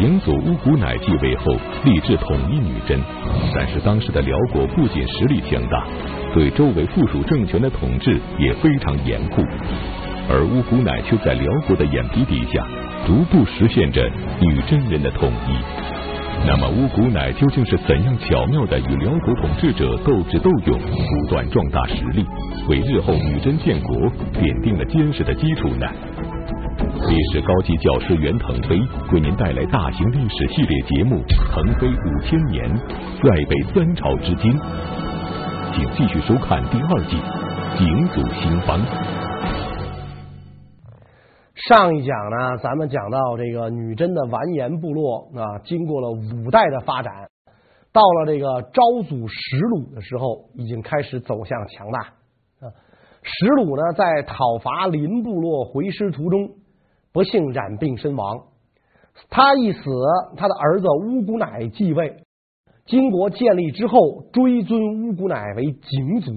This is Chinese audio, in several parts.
景祖乌古乃继位后，立志统一女真，但是当时的辽国不仅实力强大，对周围附属政权的统治也非常严酷，而乌古乃却在辽国的眼皮底下，逐步实现着女真人的统一。那么乌古乃究竟是怎样巧妙地与辽国统治者斗智斗勇，不断壮大实力，为日后女真建国奠定了坚实的基础呢？历史高级教师袁腾飞为您带来大型历史系列节目《腾飞五千年》，率北三朝至今，请继续收看第二季《景祖新方》。上一讲呢，咱们讲到这个女真的完颜部落啊，经过了五代的发展，到了这个昭祖石鲁的时候，已经开始走向强大啊。石鲁呢，在讨伐林部落回师途中，不幸染病身亡。他一死，他的儿子乌古乃继位。金国建立之后，追尊乌古乃为景祖。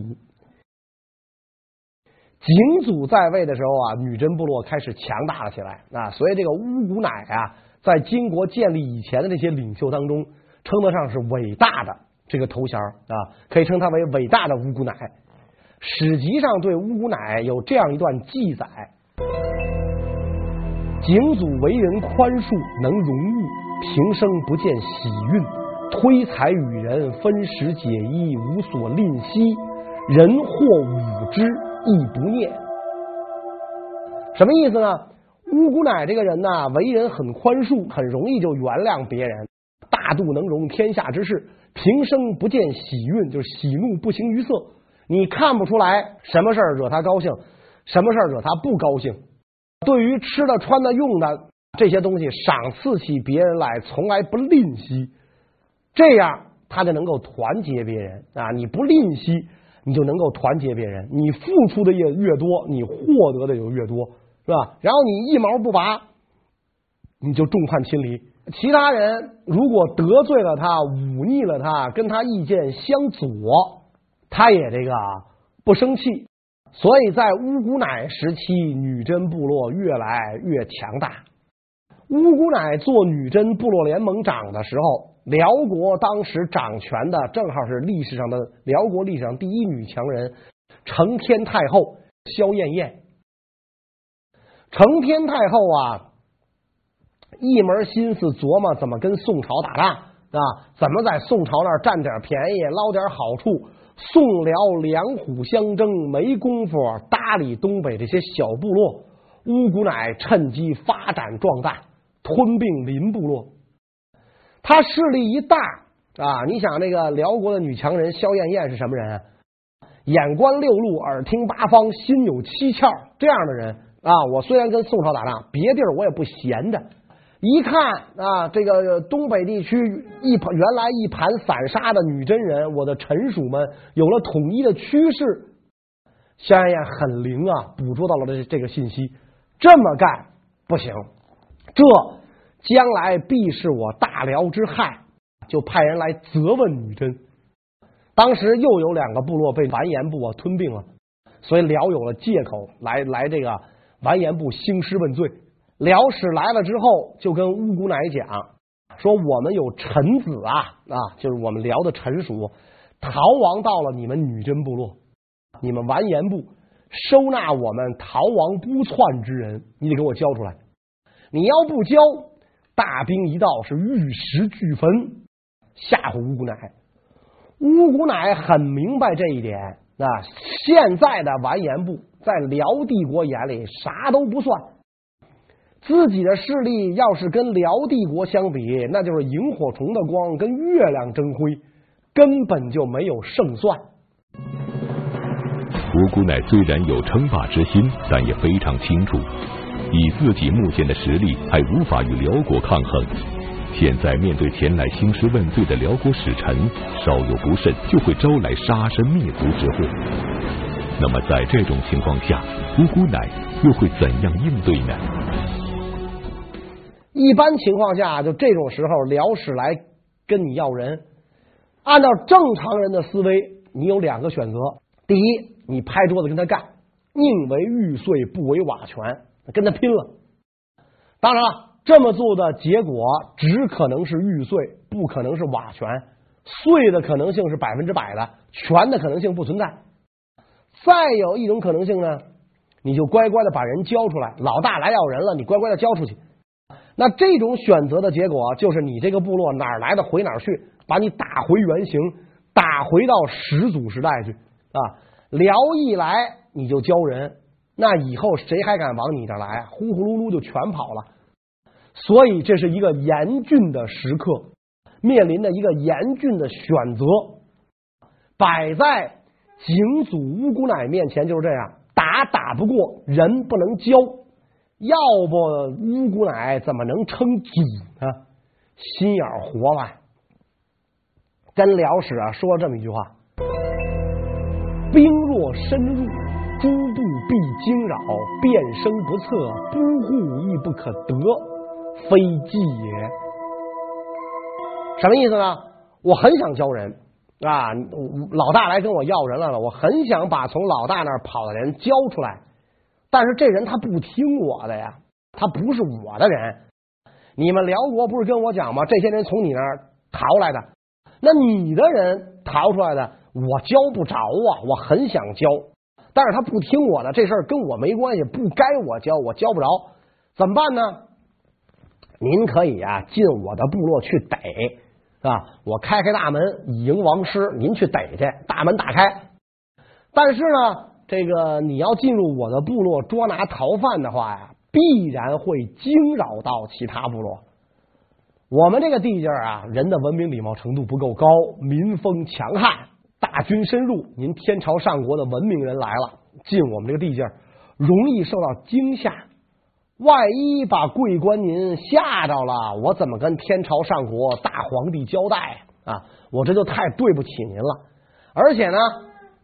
景祖在位的时候啊，女真部落开始强大了起来啊，所以这个乌古乃啊，在金国建立以前的这些领袖当中，称得上是伟大的这个头衔啊，可以称他为伟大的乌古乃。史籍上对乌古乃有这样一段记载：景祖为人宽恕，能容物，平生不见喜运，推财与人，分食解衣，无所吝惜，人或侮之。亦不念，什么意思呢？乌古乃这个人呢，为人很宽恕，很容易就原谅别人，大度能容天下之事，平生不见喜运，就是喜怒不形于色，你看不出来什么事儿惹他高兴，什么事儿惹他不高兴。对于吃的、穿的、用的这些东西，赏赐起别人来，从来不吝惜，这样他就能够团结别人啊！你不吝惜。你就能够团结别人，你付出的越越多，你获得的就越多，是吧？然后你一毛不拔，你就众叛亲离。其他人如果得罪了他，忤逆了他，跟他意见相左，他也这个不生气。所以在乌古乃时期，女真部落越来越强大。乌古乃做女真部落联盟长的时候。辽国当时掌权的正好是历史上的辽国历史上第一女强人承天太后萧燕燕。承天太后啊，一门心思琢磨怎么跟宋朝打仗啊，怎么在宋朝那儿占点便宜，捞点好处。宋辽两虎相争，没工夫搭理东北这些小部落。乌古乃趁机发展壮大，吞并林部落。他势力一大啊！你想那个辽国的女强人萧燕燕是什么人？眼观六路，耳听八方，心有七窍，这样的人啊！我虽然跟宋朝打仗，别地儿我也不闲着。一看啊，这个东北地区一盘原来一盘散沙的女真人，我的臣属们有了统一的趋势。萧燕燕很灵啊，捕捉到了这这个信息。这么干不行，这。将来必是我大辽之害，就派人来责问女真。当时又有两个部落被完颜部啊吞并了，所以辽有了借口来来这个完颜部兴师问罪。辽使来了之后，就跟乌古乃讲说：“我们有臣子啊啊，就是我们辽的臣属逃亡到了你们女真部落，你们完颜部收纳我们逃亡不窜之人，你得给我交出来。你要不交。”大兵一到，是玉石俱焚，吓唬乌古乃。乌古乃很明白这一点啊。现在的完颜部在辽帝国眼里啥都不算，自己的势力要是跟辽帝国相比，那就是萤火虫的光跟月亮争辉，根本就没有胜算。乌古乃虽然有称霸之心，但也非常清楚。以自己目前的实力，还无法与辽国抗衡。现在面对前来兴师问罪的辽国使臣，稍有不慎就会招来杀身灭族之祸。那么在这种情况下，乌古乃又会怎样应对呢？一般情况下，就这种时候，辽使来跟你要人，按照正常人的思维，你有两个选择：第一，你拍桌子跟他干，宁为玉碎不为瓦全。跟他拼了！当然了，这么做的结果只可能是玉碎，不可能是瓦全。碎的可能性是百分之百的，全的可能性不存在。再有一种可能性呢，你就乖乖的把人交出来，老大来要人了，你乖乖的交出去。那这种选择的结果就是你这个部落哪儿来的回哪儿去，把你打回原形，打回到始祖时代去啊！辽一来你就交人，那以后谁还敢往你这来？呼呼噜噜就全跑了。所以这是一个严峻的时刻，面临的一个严峻的选择，摆在景祖乌姑乃面前就是这样，打打不过，人不能交。要不乌姑乃怎么能称祖呢？心眼活吧，跟辽史啊说了这么一句话：兵若深入，诸部必惊扰，变声不测，孤护亦不可得，非计也。什么意思呢？我很想交人啊，老大来跟我要人来了，我很想把从老大那儿跑的人交出来。但是这人他不听我的呀，他不是我的人。你们辽国不是跟我讲吗？这些人从你那儿逃来的，那你的人逃出来的，我交不着啊。我很想交，但是他不听我的，这事儿跟我没关系，不该我交，我交不着，怎么办呢？您可以啊进我的部落去逮啊，我开开大门以迎王师，您去逮去，大门打开。但是呢。这个你要进入我的部落捉拿逃犯的话呀，必然会惊扰到其他部落。我们这个地界啊，人的文明礼貌程度不够高，民风强悍，大军深入，您天朝上国的文明人来了，进我们这个地界，容易受到惊吓。万一把贵官您吓着了，我怎么跟天朝上国大皇帝交代啊？我这就太对不起您了。而且呢。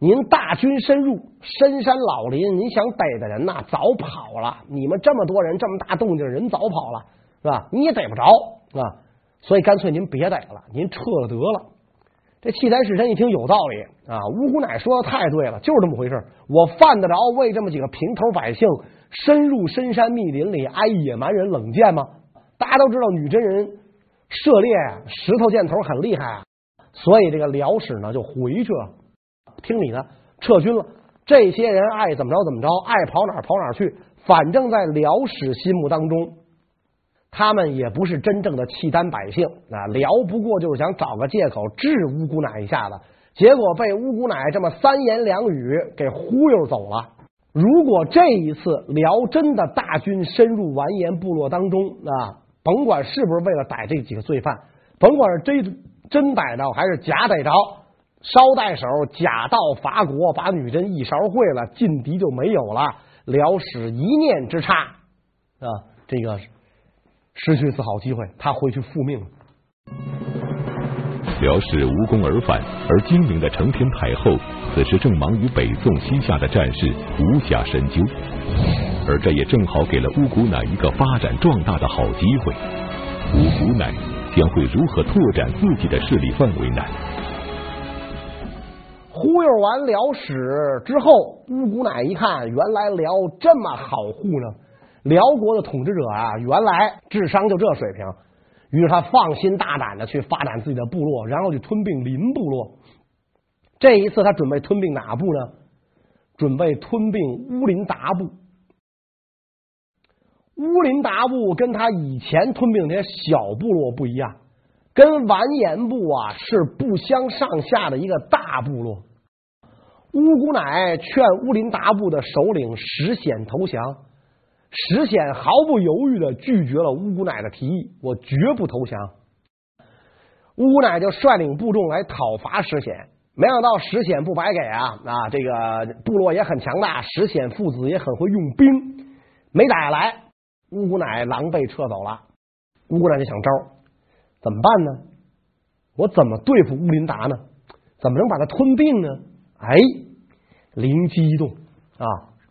您大军深入深山老林，您想逮的人呐，早跑了。你们这么多人，这么大动静，人早跑了，是吧？你也逮不着，啊。所以干脆您别逮了，您撤了得了。这契丹使臣一听有道理啊，乌姑乃说的太对了，就是这么回事。我犯得着为这么几个平头百姓深入深山密林里挨野蛮人冷箭吗？大家都知道女真人射猎石头箭头很厉害啊，所以这个辽使呢就回去了。听你的，撤军了。这些人爱怎么着怎么着，爱跑哪儿跑哪儿去。反正，在辽史心目当中，他们也不是真正的契丹百姓啊。辽不过就是想找个借口治乌姑奶一下子，结果被乌姑奶这么三言两语给忽悠走了。如果这一次辽真的大军深入完颜部落当中啊，甭管是不是为了逮这几个罪犯，甭管是真真逮着还是假逮着。捎带手假道伐国，把女真一勺烩了，劲敌就没有了。辽史一念之差啊，这个失去一次好机会，他回去复命了。辽史无功而返，而精明的承天太后此时正忙于北宋西夏的战事，无暇深究。而这也正好给了乌姑乃一个发展壮大的好机会。乌姑乃将会如何拓展自己的势力范围呢？忽悠完辽史之后，乌姑乃一看，原来辽这么好护呢。辽国的统治者啊，原来智商就这水平，于是他放心大胆的去发展自己的部落，然后去吞并邻部落。这一次他准备吞并哪部呢？准备吞并乌林达部。乌林达部跟他以前吞并那些小部落不一样。跟完颜部啊是不相上下的一个大部落。乌姑乃劝乌林达部的首领石显投降，石显毫不犹豫的拒绝了乌姑乃的提议，我绝不投降。乌姑乃就率领部众来讨伐石显，没想到石显不白给啊啊！这个部落也很强大，石显父子也很会用兵，没打下来，乌姑乃狼狈撤走了。乌姑乃就想招。怎么办呢？我怎么对付乌林达呢？怎么能把他吞并呢？哎，灵机一动啊！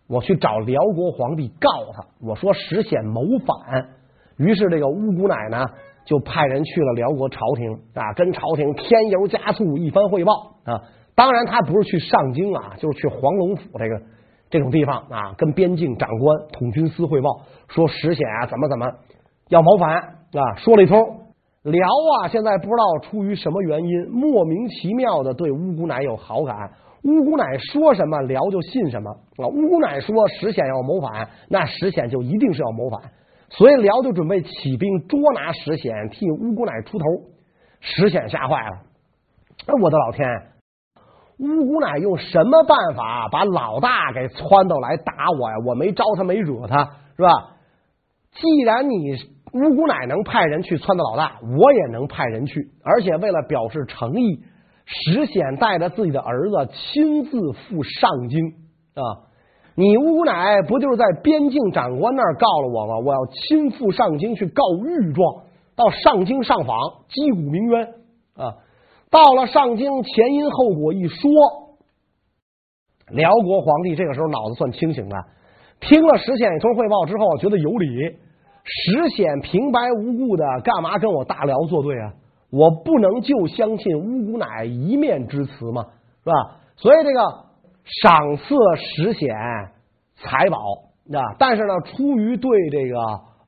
我去找辽国皇帝告他，我说石显谋反。于是这个乌姑奶呢，就派人去了辽国朝廷啊，跟朝廷添油加醋一番汇报啊。当然，他不是去上京啊，就是去黄龙府这个这种地方啊，跟边境长官统军司汇报说石显啊怎么怎么。要谋反啊，说了一通。辽啊，现在不知道出于什么原因，莫名其妙的对乌骨奶有好感。乌姑乃说什么，辽就信什么啊。乌姑乃说石显要谋反，那石显就一定是要谋反，所以辽就准备起兵捉拿石显，替乌姑乃出头。石显吓坏了，我的老天！乌姑乃用什么办法把老大给撺到来打我呀？我没招他，没惹他，是吧？既然你乌姑乃能派人去撺掇老大，我也能派人去，而且为了表示诚意，石显带着自己的儿子亲自赴上京啊！你乌乃不就是在边境长官那儿告了我吗？我要亲赴上京去告御状，到上京上访，击鼓鸣冤啊！到了上京，前因后果一说，辽国皇帝这个时候脑子算清醒的，听了石显一通汇报之后，觉得有理。石显平白无故的干嘛跟我大辽作对啊？我不能就相信乌骨乃一面之词嘛，是吧？所以这个赏赐石显财宝啊，但是呢，出于对这个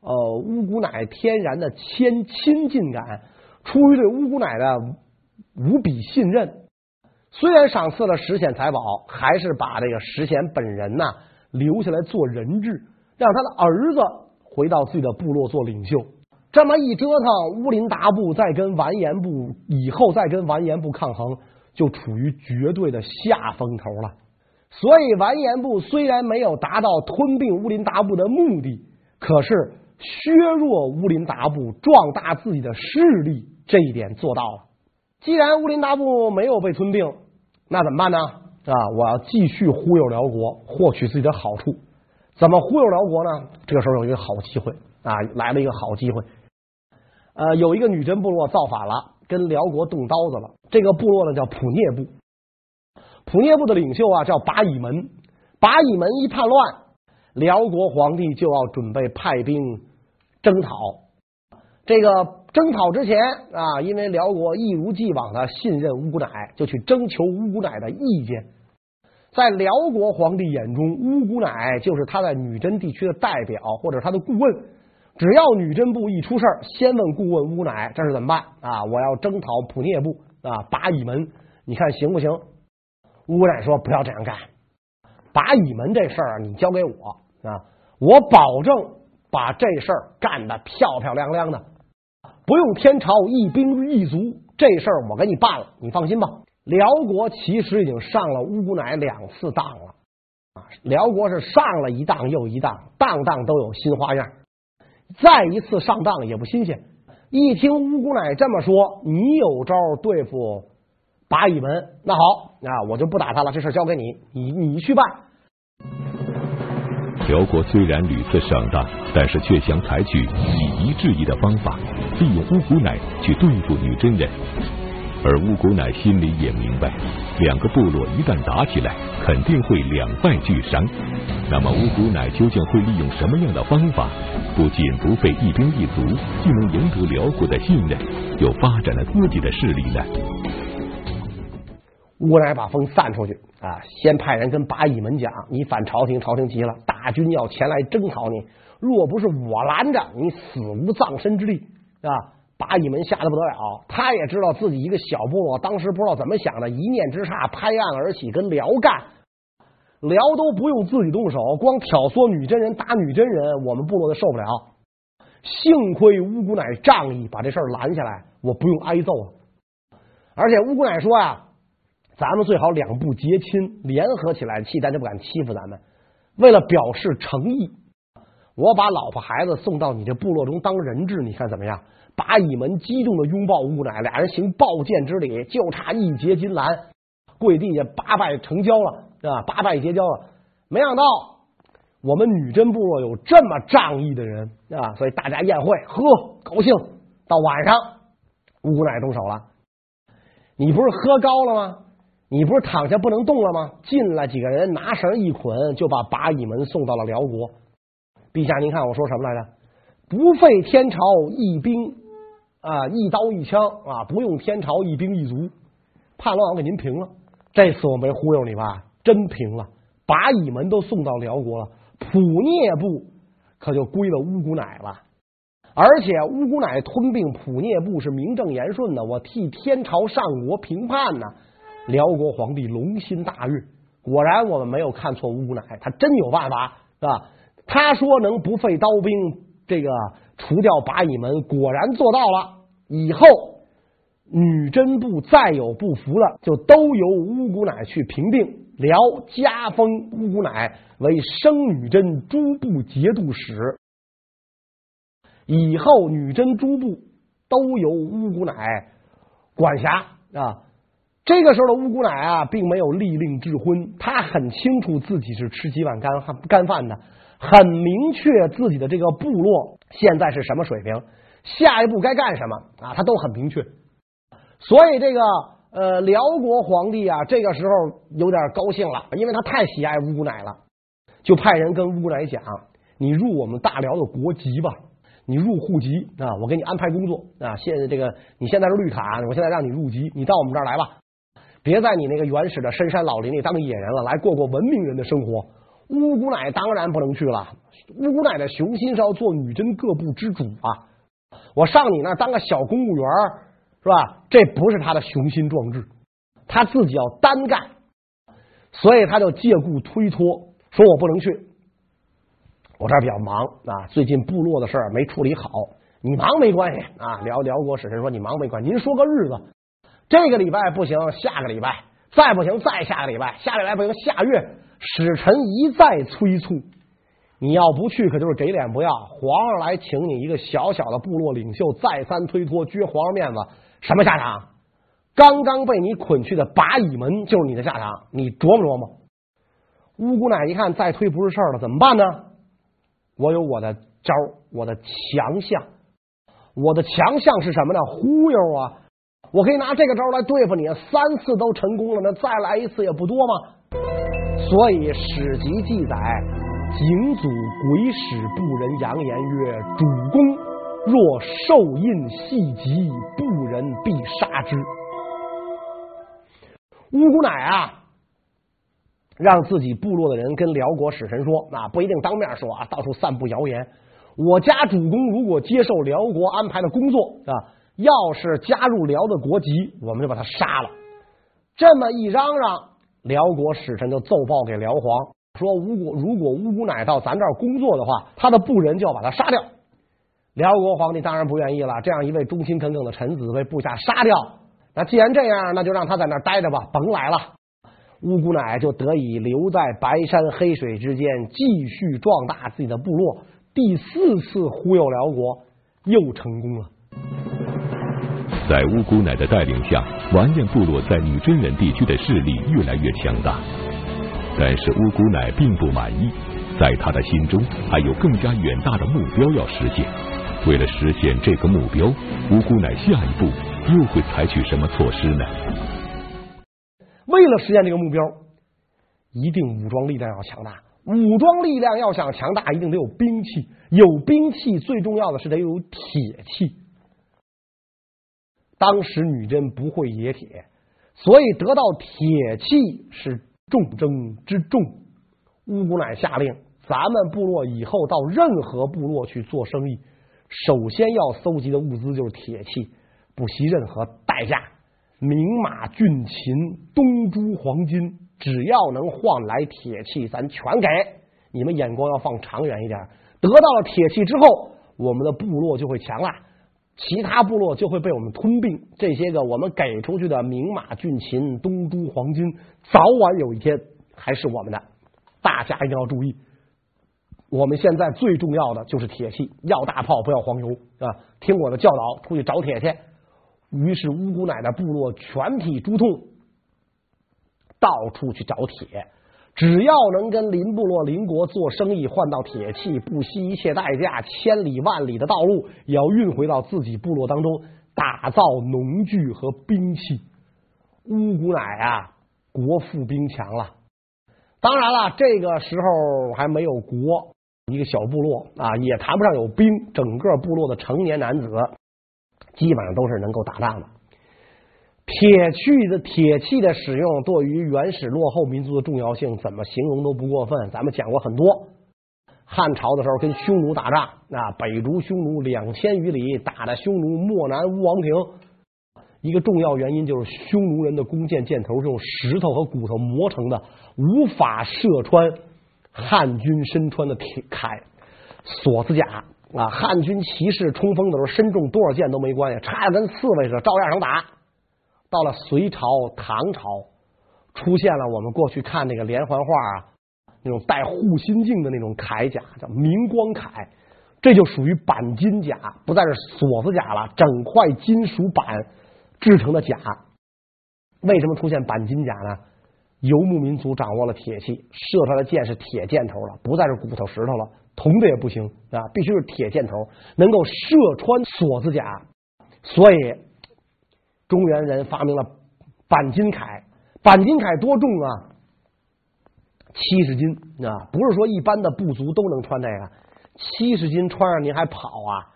呃乌骨乃天然的亲亲近感，出于对乌骨乃的。无比信任，虽然赏赐了石显财宝，还是把这个石显本人呐留下来做人质，让他的儿子回到自己的部落做领袖。这么一折腾，乌林达部再跟完颜部以后再跟完颜部抗衡，就处于绝对的下风头了。所以完颜部虽然没有达到吞并乌林达部的目的，可是削弱乌林达部、壮大自己的势力这一点做到了。既然乌林达部没有被吞并，那怎么办呢？啊，我要继续忽悠辽国，获取自己的好处。怎么忽悠辽国呢？这个时候有一个好机会啊，来了一个好机会。呃，有一个女真部落造反了，跟辽国动刀子了。这个部落呢叫普聂部，普聂部的领袖啊叫拔乙门。拔乙门一叛乱，辽国皇帝就要准备派兵征讨这个。征讨之前啊，因为辽国一如既往的信任乌骨乃，就去征求乌骨乃的意见。在辽国皇帝眼中，乌骨乃就是他在女真地区的代表或者他的顾问。只要女真部一出事儿，先问顾问乌乃，这是怎么办啊？我要征讨普聂部啊，拔乙门，你看行不行？乌乃说不要这样干，拔乙门这事儿你交给我啊，我保证把这事儿干得漂漂亮亮的。不用天朝一兵一卒，这事儿我给你办了，你放心吧。辽国其实已经上了乌乃两次当了啊，辽国是上了一当又一当，当当都有新花样，再一次上当也不新鲜。一听巫姑奶这么说，你有招对付八乙门，那好那，我就不打他了，这事交给你，你你去办。辽国虽然屡次上当，但是却想采取以夷制夷的方法。利用巫姑奶去对付女真人，而乌骨乃心里也明白，两个部落一旦打起来，肯定会两败俱伤。那么乌骨乃究竟会利用什么样的方法，不仅不费一兵一卒，既能赢得辽国的信任，又发展了自己的势力呢？乌乃把风散出去啊，先派人跟拔乙门讲：“你反朝廷，朝廷急了，大军要前来征讨你，若不是我拦着，你死无葬身之地。”啊！拔乙门吓得不得了，他也知道自己一个小部落，当时不知道怎么想的，一念之差拍案而起，跟辽干，辽都不用自己动手，光挑唆女真人打女真人，我们部落就受不了。幸亏乌骨乃仗义，把这事儿拦下来，我不用挨揍了。而且乌骨乃说呀，咱们最好两部结亲，联合起来，契丹就不敢欺负咱们。为了表示诚意。我把老婆孩子送到你这部落中当人质，你看怎么样？八乙门激动的拥抱乌骨乃，俩人行抱剑之礼，就差一结金兰，跪地下八拜成交了，啊，八拜结交了。没想到我们女真部落有这么仗义的人啊，所以大家宴会喝高兴。到晚上，乌骨乃动手了。你不是喝高了吗？你不是躺下不能动了吗？进来几个人拿绳一捆，就把八乙门送到了辽国。陛下，您看我说什么来着？不费天朝一兵啊，一刀一枪啊，不用天朝一兵一卒，叛乱我给您平了。这次我没忽悠你吧？真平了，把乙门都送到辽国了，普聂部可就归了乌骨乃了。而且乌姑乃吞并普聂部是名正言顺的，我替天朝上国平叛呢。辽国皇帝龙心大悦，果然我们没有看错乌姑乃，他真有办法，是吧？他说能不费刀兵，这个除掉把你们，果然做到了。以后女真部再有不服的，就都由乌姑乃去平定。辽加封乌姑乃为生女真诸部节度使，以后女真诸部都由乌姑乃管辖啊。这个时候的乌姑乃啊，并没有立令智昏，他很清楚自己是吃几碗干干饭的，很明确自己的这个部落现在是什么水平，下一步该干什么啊，他都很明确。所以这个呃，辽国皇帝啊，这个时候有点高兴了，因为他太喜爱乌姑乃了，就派人跟乌姑乃讲：“你入我们大辽的国籍吧，你入户籍啊，我给你安排工作啊。现在这个你现在是绿卡，我现在让你入籍，你到我们这儿来吧。”别在你那个原始的深山老林里当野人了，来过过文明人的生活。乌姑乃当然不能去了。乌姑乃的雄心是要做女真各部之主啊！我上你那当个小公务员是吧？这不是他的雄心壮志，他自己要单干，所以他就借故推脱，说我不能去。我这比较忙啊，最近部落的事儿没处理好。你忙没关系啊，辽辽国使臣说你忙没关系，您说个日子。这个礼拜不行，下个礼拜再不行，再下个礼拜，下礼拜不行，下月使臣一再催促，你要不去，可就是给脸不要。皇上来请你一个小小的部落领袖，再三推脱，撅皇上面子，什么下场？刚刚被你捆去的八夷门就是你的下场，你琢磨琢磨。乌姑奶一看再推不是事儿了，怎么办呢？我有我的招，我的强项，我的强项是什么呢？忽悠啊！我可以拿这个招来对付你，三次都成功了，那再来一次也不多吗？所以史籍记载，景祖鬼使部人扬言曰：“主公若受印细疾，部人必杀之。”乌姑乃啊，让自己部落的人跟辽国使臣说，那不一定当面说啊，到处散布谣言。我家主公如果接受辽国安排的工作啊。要是加入辽的国籍，我们就把他杀了。这么一嚷嚷，辽国使臣就奏报给辽皇，说吴果如果乌姑乃到咱这儿工作的话，他的部人就要把他杀掉。辽国皇帝当然不愿意了，这样一位忠心耿耿的臣子被部下杀掉，那既然这样，那就让他在那儿待着吧，甭来了。乌姑乃就得以留在白山黑水之间，继续壮大自己的部落。第四次忽悠辽国，又成功了。在乌姑乃的带领下，完颜部落在女真人地区的势力越来越强大。但是乌姑乃并不满意，在他的心中还有更加远大的目标要实现。为了实现这个目标，乌姑乃下一步又会采取什么措施呢？为了实现这个目标，一定武装力量要强大。武装力量要想强大，一定得有兵器。有兵器，最重要的是得有铁器。当时女真不会冶铁，所以得到铁器是重中之重。乌姑乃下令，咱们部落以后到任何部落去做生意，首先要搜集的物资就是铁器，不惜任何代价，名马、骏禽、东珠、黄金，只要能换来铁器，咱全给。你们眼光要放长远一点，得到了铁器之后，我们的部落就会强大。其他部落就会被我们吞并，这些个我们给出去的明马、骏禽、东珠、黄金，早晚有一天还是我们的。大家一定要注意，我们现在最重要的就是铁器，要大炮不要黄油啊！听我的教导，出去找铁去。于是乌姑奶奶部落全体诸痛，到处去找铁。只要能跟邻部落、邻国做生意，换到铁器，不惜一切代价，千里万里的道路也要运回到自己部落当中，打造农具和兵器。乌姑乃啊，国富兵强了。当然了，这个时候还没有国，一个小部落啊，也谈不上有兵。整个部落的成年男子，基本上都是能够打仗的。铁器的铁器的使用，对于原始落后民族的重要性，怎么形容都不过分。咱们讲过很多，汉朝的时候跟匈奴打仗，啊，北逐匈奴两千余里，打的匈奴漠南乌王庭。一个重要原因就是匈奴人的弓箭箭头是用石头和骨头磨成的，无法射穿汉军身穿的铁铠锁子甲啊！汉军骑士冲锋的时候，身中多少箭都没关系，插的跟刺猬似的，照样能打。到了隋朝、唐朝，出现了我们过去看那个连环画啊，那种带护心镜的那种铠甲，叫明光铠，这就属于鈑金甲，不再是锁子甲了，整块金属板。制成的甲，为什么出现鈑金甲呢？游牧民族掌握了铁器，射出来的箭是铁箭头了，不再是骨头石头了，铜的也不行啊，必须是铁箭头，能够射穿锁子甲。所以中原人发明了钣金铠，钣金铠多重啊？七十斤啊，不是说一般的部族都能穿这个，七十斤穿上您还跑啊？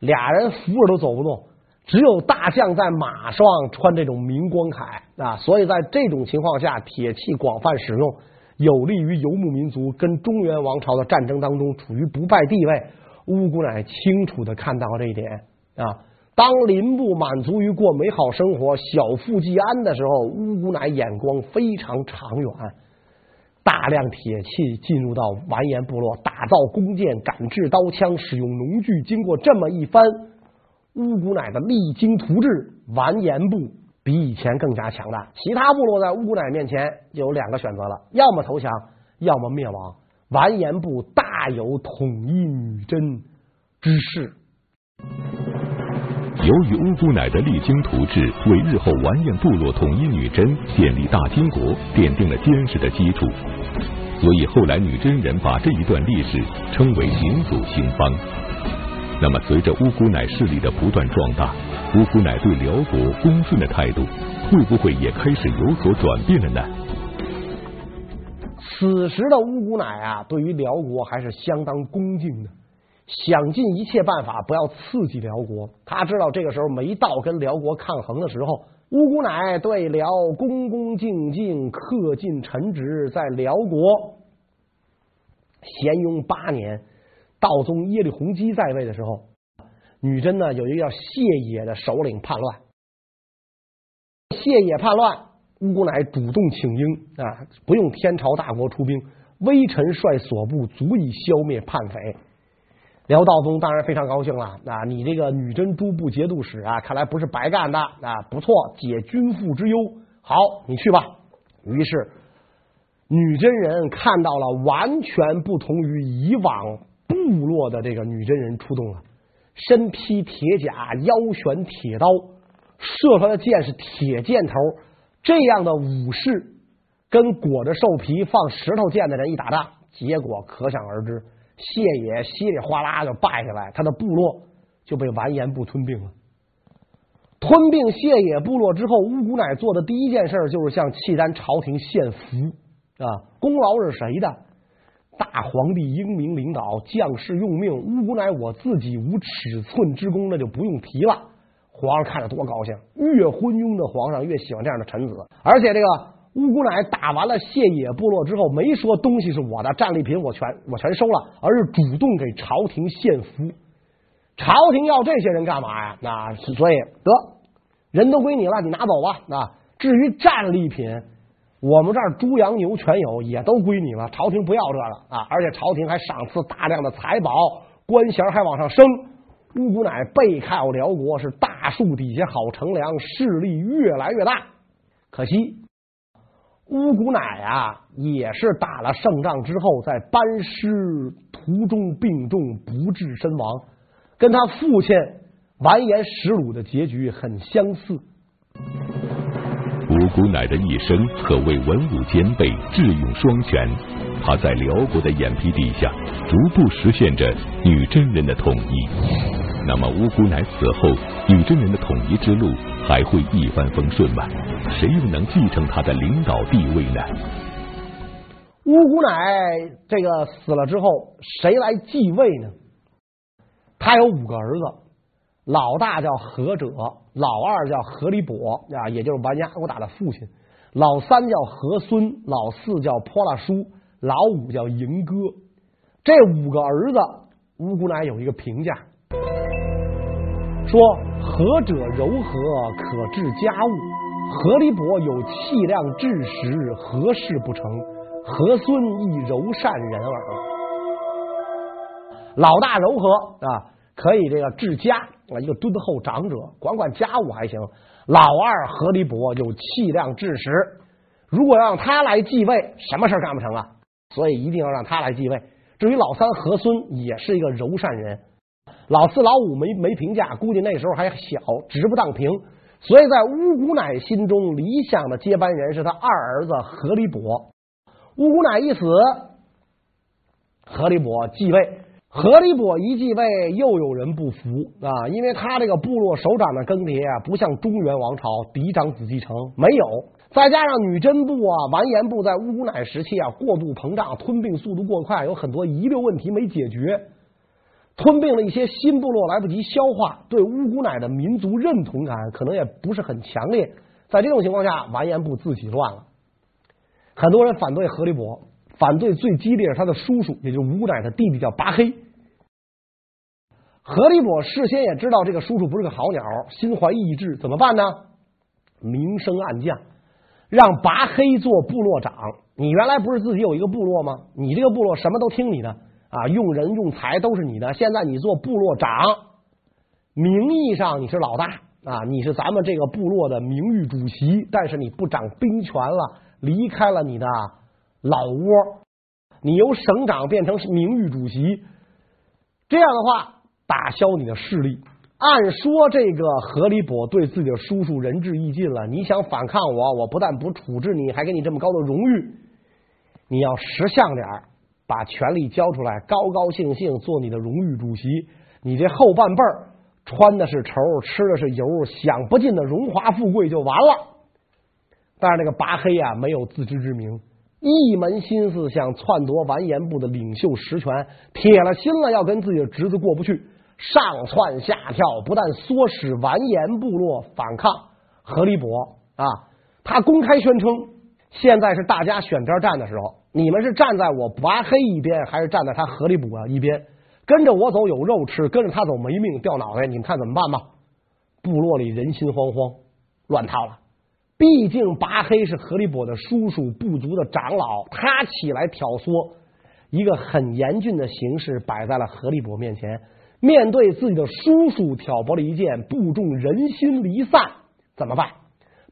俩人扶着都走不动。只有大将在马上穿这种明光铠啊，所以在这种情况下，铁器广泛使用，有利于游牧民族跟中原王朝的战争当中处于不败地位。乌姑乃清楚的看到这一点啊，当林部满足于过美好生活、小富即安的时候，乌姑乃眼光非常长远，大量铁器进入到完颜部落，打造弓箭、赶制刀枪、使用农具，经过这么一番。乌姑乃的励精图治，完颜部比以前更加强大。其他部落在乌姑乃面前有两个选择了：要么投降，要么灭亡。完颜部大有统一女真之势。由于乌姑乃的励精图治，为日后完颜部落统一女真、建立大金国奠定了坚实的基础，所以后来女真人把这一段历史称为“景祖兴邦”。那么，随着乌姑乃势力的不断壮大，乌姑乃对辽国恭顺的态度会不会也开始有所转变了呢？此时的乌姑乃啊，对于辽国还是相当恭敬的，想尽一切办法不要刺激辽国。他知道这个时候没到跟辽国抗衡的时候。乌姑乃对辽恭恭敬敬，恪尽臣职，在辽国咸雍八年。道宗耶律洪基在位的时候，女真呢有一个叫谢野的首领叛乱，谢野叛乱，乌姑乃主动请缨啊，不用天朝大国出兵，微臣率所部足以消灭叛匪。辽道宗当然非常高兴了啊，你这个女真诸部节度使啊，看来不是白干的啊，不错，解君父之忧。好，你去吧。于是女真人看到了完全不同于以往。部落的这个女真人出动了，身披铁甲，腰悬铁刀，射出来的箭是铁箭头。这样的武士跟裹着兽皮放石头箭的人一打仗，结果可想而知。谢野稀里哗啦就败下来，他的部落就被完颜部吞并了。吞并谢野部落之后，乌姑乃做的第一件事就是向契丹朝廷献俘啊，功劳是谁的？大皇帝英明领导，将士用命。乌姑乃我自己无尺寸之功，那就不用提了。皇上看着多高兴，越昏庸的皇上越喜欢这样的臣子。而且这个乌姑奶打完了谢野部落之后，没说东西是我的，战利品我全我全收了，而是主动给朝廷献俘。朝廷要这些人干嘛呀？那所以得人都归你了，你拿走吧。那至于战利品。我们这儿猪羊牛全有，也都归你了。朝廷不要这了啊！而且朝廷还赏赐大量的财宝，官衔还往上升。乌姑奶背靠辽国，是大树底下好乘凉，势力越来越大。可惜乌姑乃啊，也是打了胜仗之后，在班师途中病重，不治身亡，跟他父亲完颜石鲁的结局很相似。乌姑乃的一生可谓文武兼备、智勇双全。他在辽国的眼皮底下，逐步实现着女真人的统一。那么，乌姑乃死后，女真人的统一之路还会一帆风顺吗？谁又能继承他的领导地位呢？乌姑乃这个死了之后，谁来继位呢？他有五个儿子。老大叫何者，老二叫何里伯啊，也就是完颜阿骨打的父亲。老三叫何孙，老四叫泼辣叔，老五叫迎哥。这五个儿子，乌姑乃有一个评价，说和者柔和，可治家务；和离伯有气量治时，何事不成？和孙亦柔善人耳。老大柔和啊，可以这个治家啊，一个敦厚长者，管管家务还行。老二和离伯有气量治时，如果让他来继位，什么事干不成啊？所以一定要让他来继位。至于老三和孙，也是一个柔善人。老四、老五没没评价，估计那时候还小，值不当平。所以在乌姑乃心中，理想的接班人是他二儿子何里伯。乌姑乃一死，何里伯继位。何里伯一继位，又有人不服啊，因为他这个部落首长的更迭啊，不像中原王朝嫡长子继承，没有。再加上女真部啊、完颜部在乌姑乃时期啊过度膨胀，吞并速度过快，有很多遗留问题没解决。吞并了一些新部落来不及消化，对乌姑乃的民族认同感可能也不是很强烈。在这种情况下，完颜部自己乱了，很多人反对和离伯。反对最激烈是他的叔叔，也就是乌姑乃的弟弟，叫拔黑。和离伯事先也知道这个叔叔不是个好鸟，心怀异志，怎么办呢？明升暗降，让拔黑做部落长。你原来不是自己有一个部落吗？你这个部落什么都听你的啊，用人用财都是你的。现在你做部落长，名义上你是老大啊，你是咱们这个部落的名誉主席，但是你不掌兵权了，离开了你的。老窝，你由省长变成名誉主席，这样的话打消你的势力。按说这个和离伯对自己的叔叔仁至义尽了，你想反抗我，我不但不处置你，还给你这么高的荣誉。你要识相点儿，把权力交出来，高高兴兴做你的荣誉主席。你这后半辈儿穿的是绸，吃的是油，享不尽的荣华富贵就完了。但是那个拔黑啊，没有自知之明。一门心思想篡夺完颜部的领袖实权，铁了心了要跟自己的侄子过不去，上窜下跳，不但唆使完颜部落反抗和离伯啊，他公开宣称，现在是大家选边站的时候，你们是站在我拔黑一边，还是站在他和离伯一边？跟着我走有肉吃，跟着他走没命掉脑袋，你们看怎么办吧？部落里人心惶惶，乱套了。毕竟拔黑是何立伯的叔叔，部族的长老，他起来挑唆，一个很严峻的形势摆在了何立伯面前。面对自己的叔叔挑拨离间，部众人心离散，怎么办？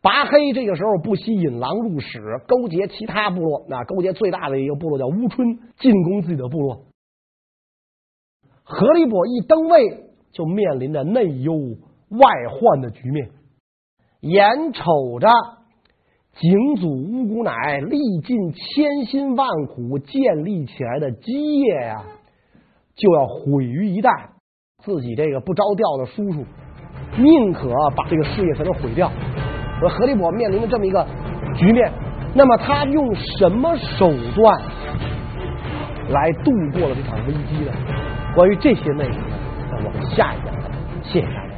拔黑这个时候不惜引狼入室，勾结其他部落，那勾结最大的一个部落叫乌春，进攻自己的部落。和离伯一登位，就面临着内忧外患的局面。眼瞅着景祖乌姑乃历尽千辛万苦建立起来的基业呀，就要毁于一旦。自己这个不着调的叔叔，宁可把这个事业全都毁掉。而和离伯面临的这么一个局面，那么他用什么手段来度过了这场危机呢？关于这些内容呢，那我们下一讲，谢谢大家。